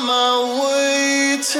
I'm always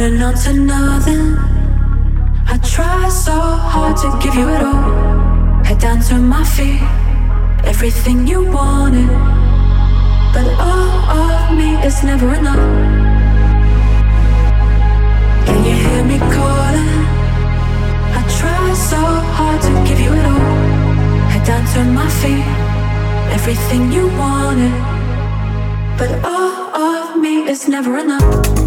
holding on to nothing. I try so hard to give you it all. Head down to my feet, everything you wanted. But all of me is never enough. Can you hear me calling? I try so hard to give you it all. Head down to my feet, everything you wanted. But all of me is never enough. everything you wanted. But all of me is never enough.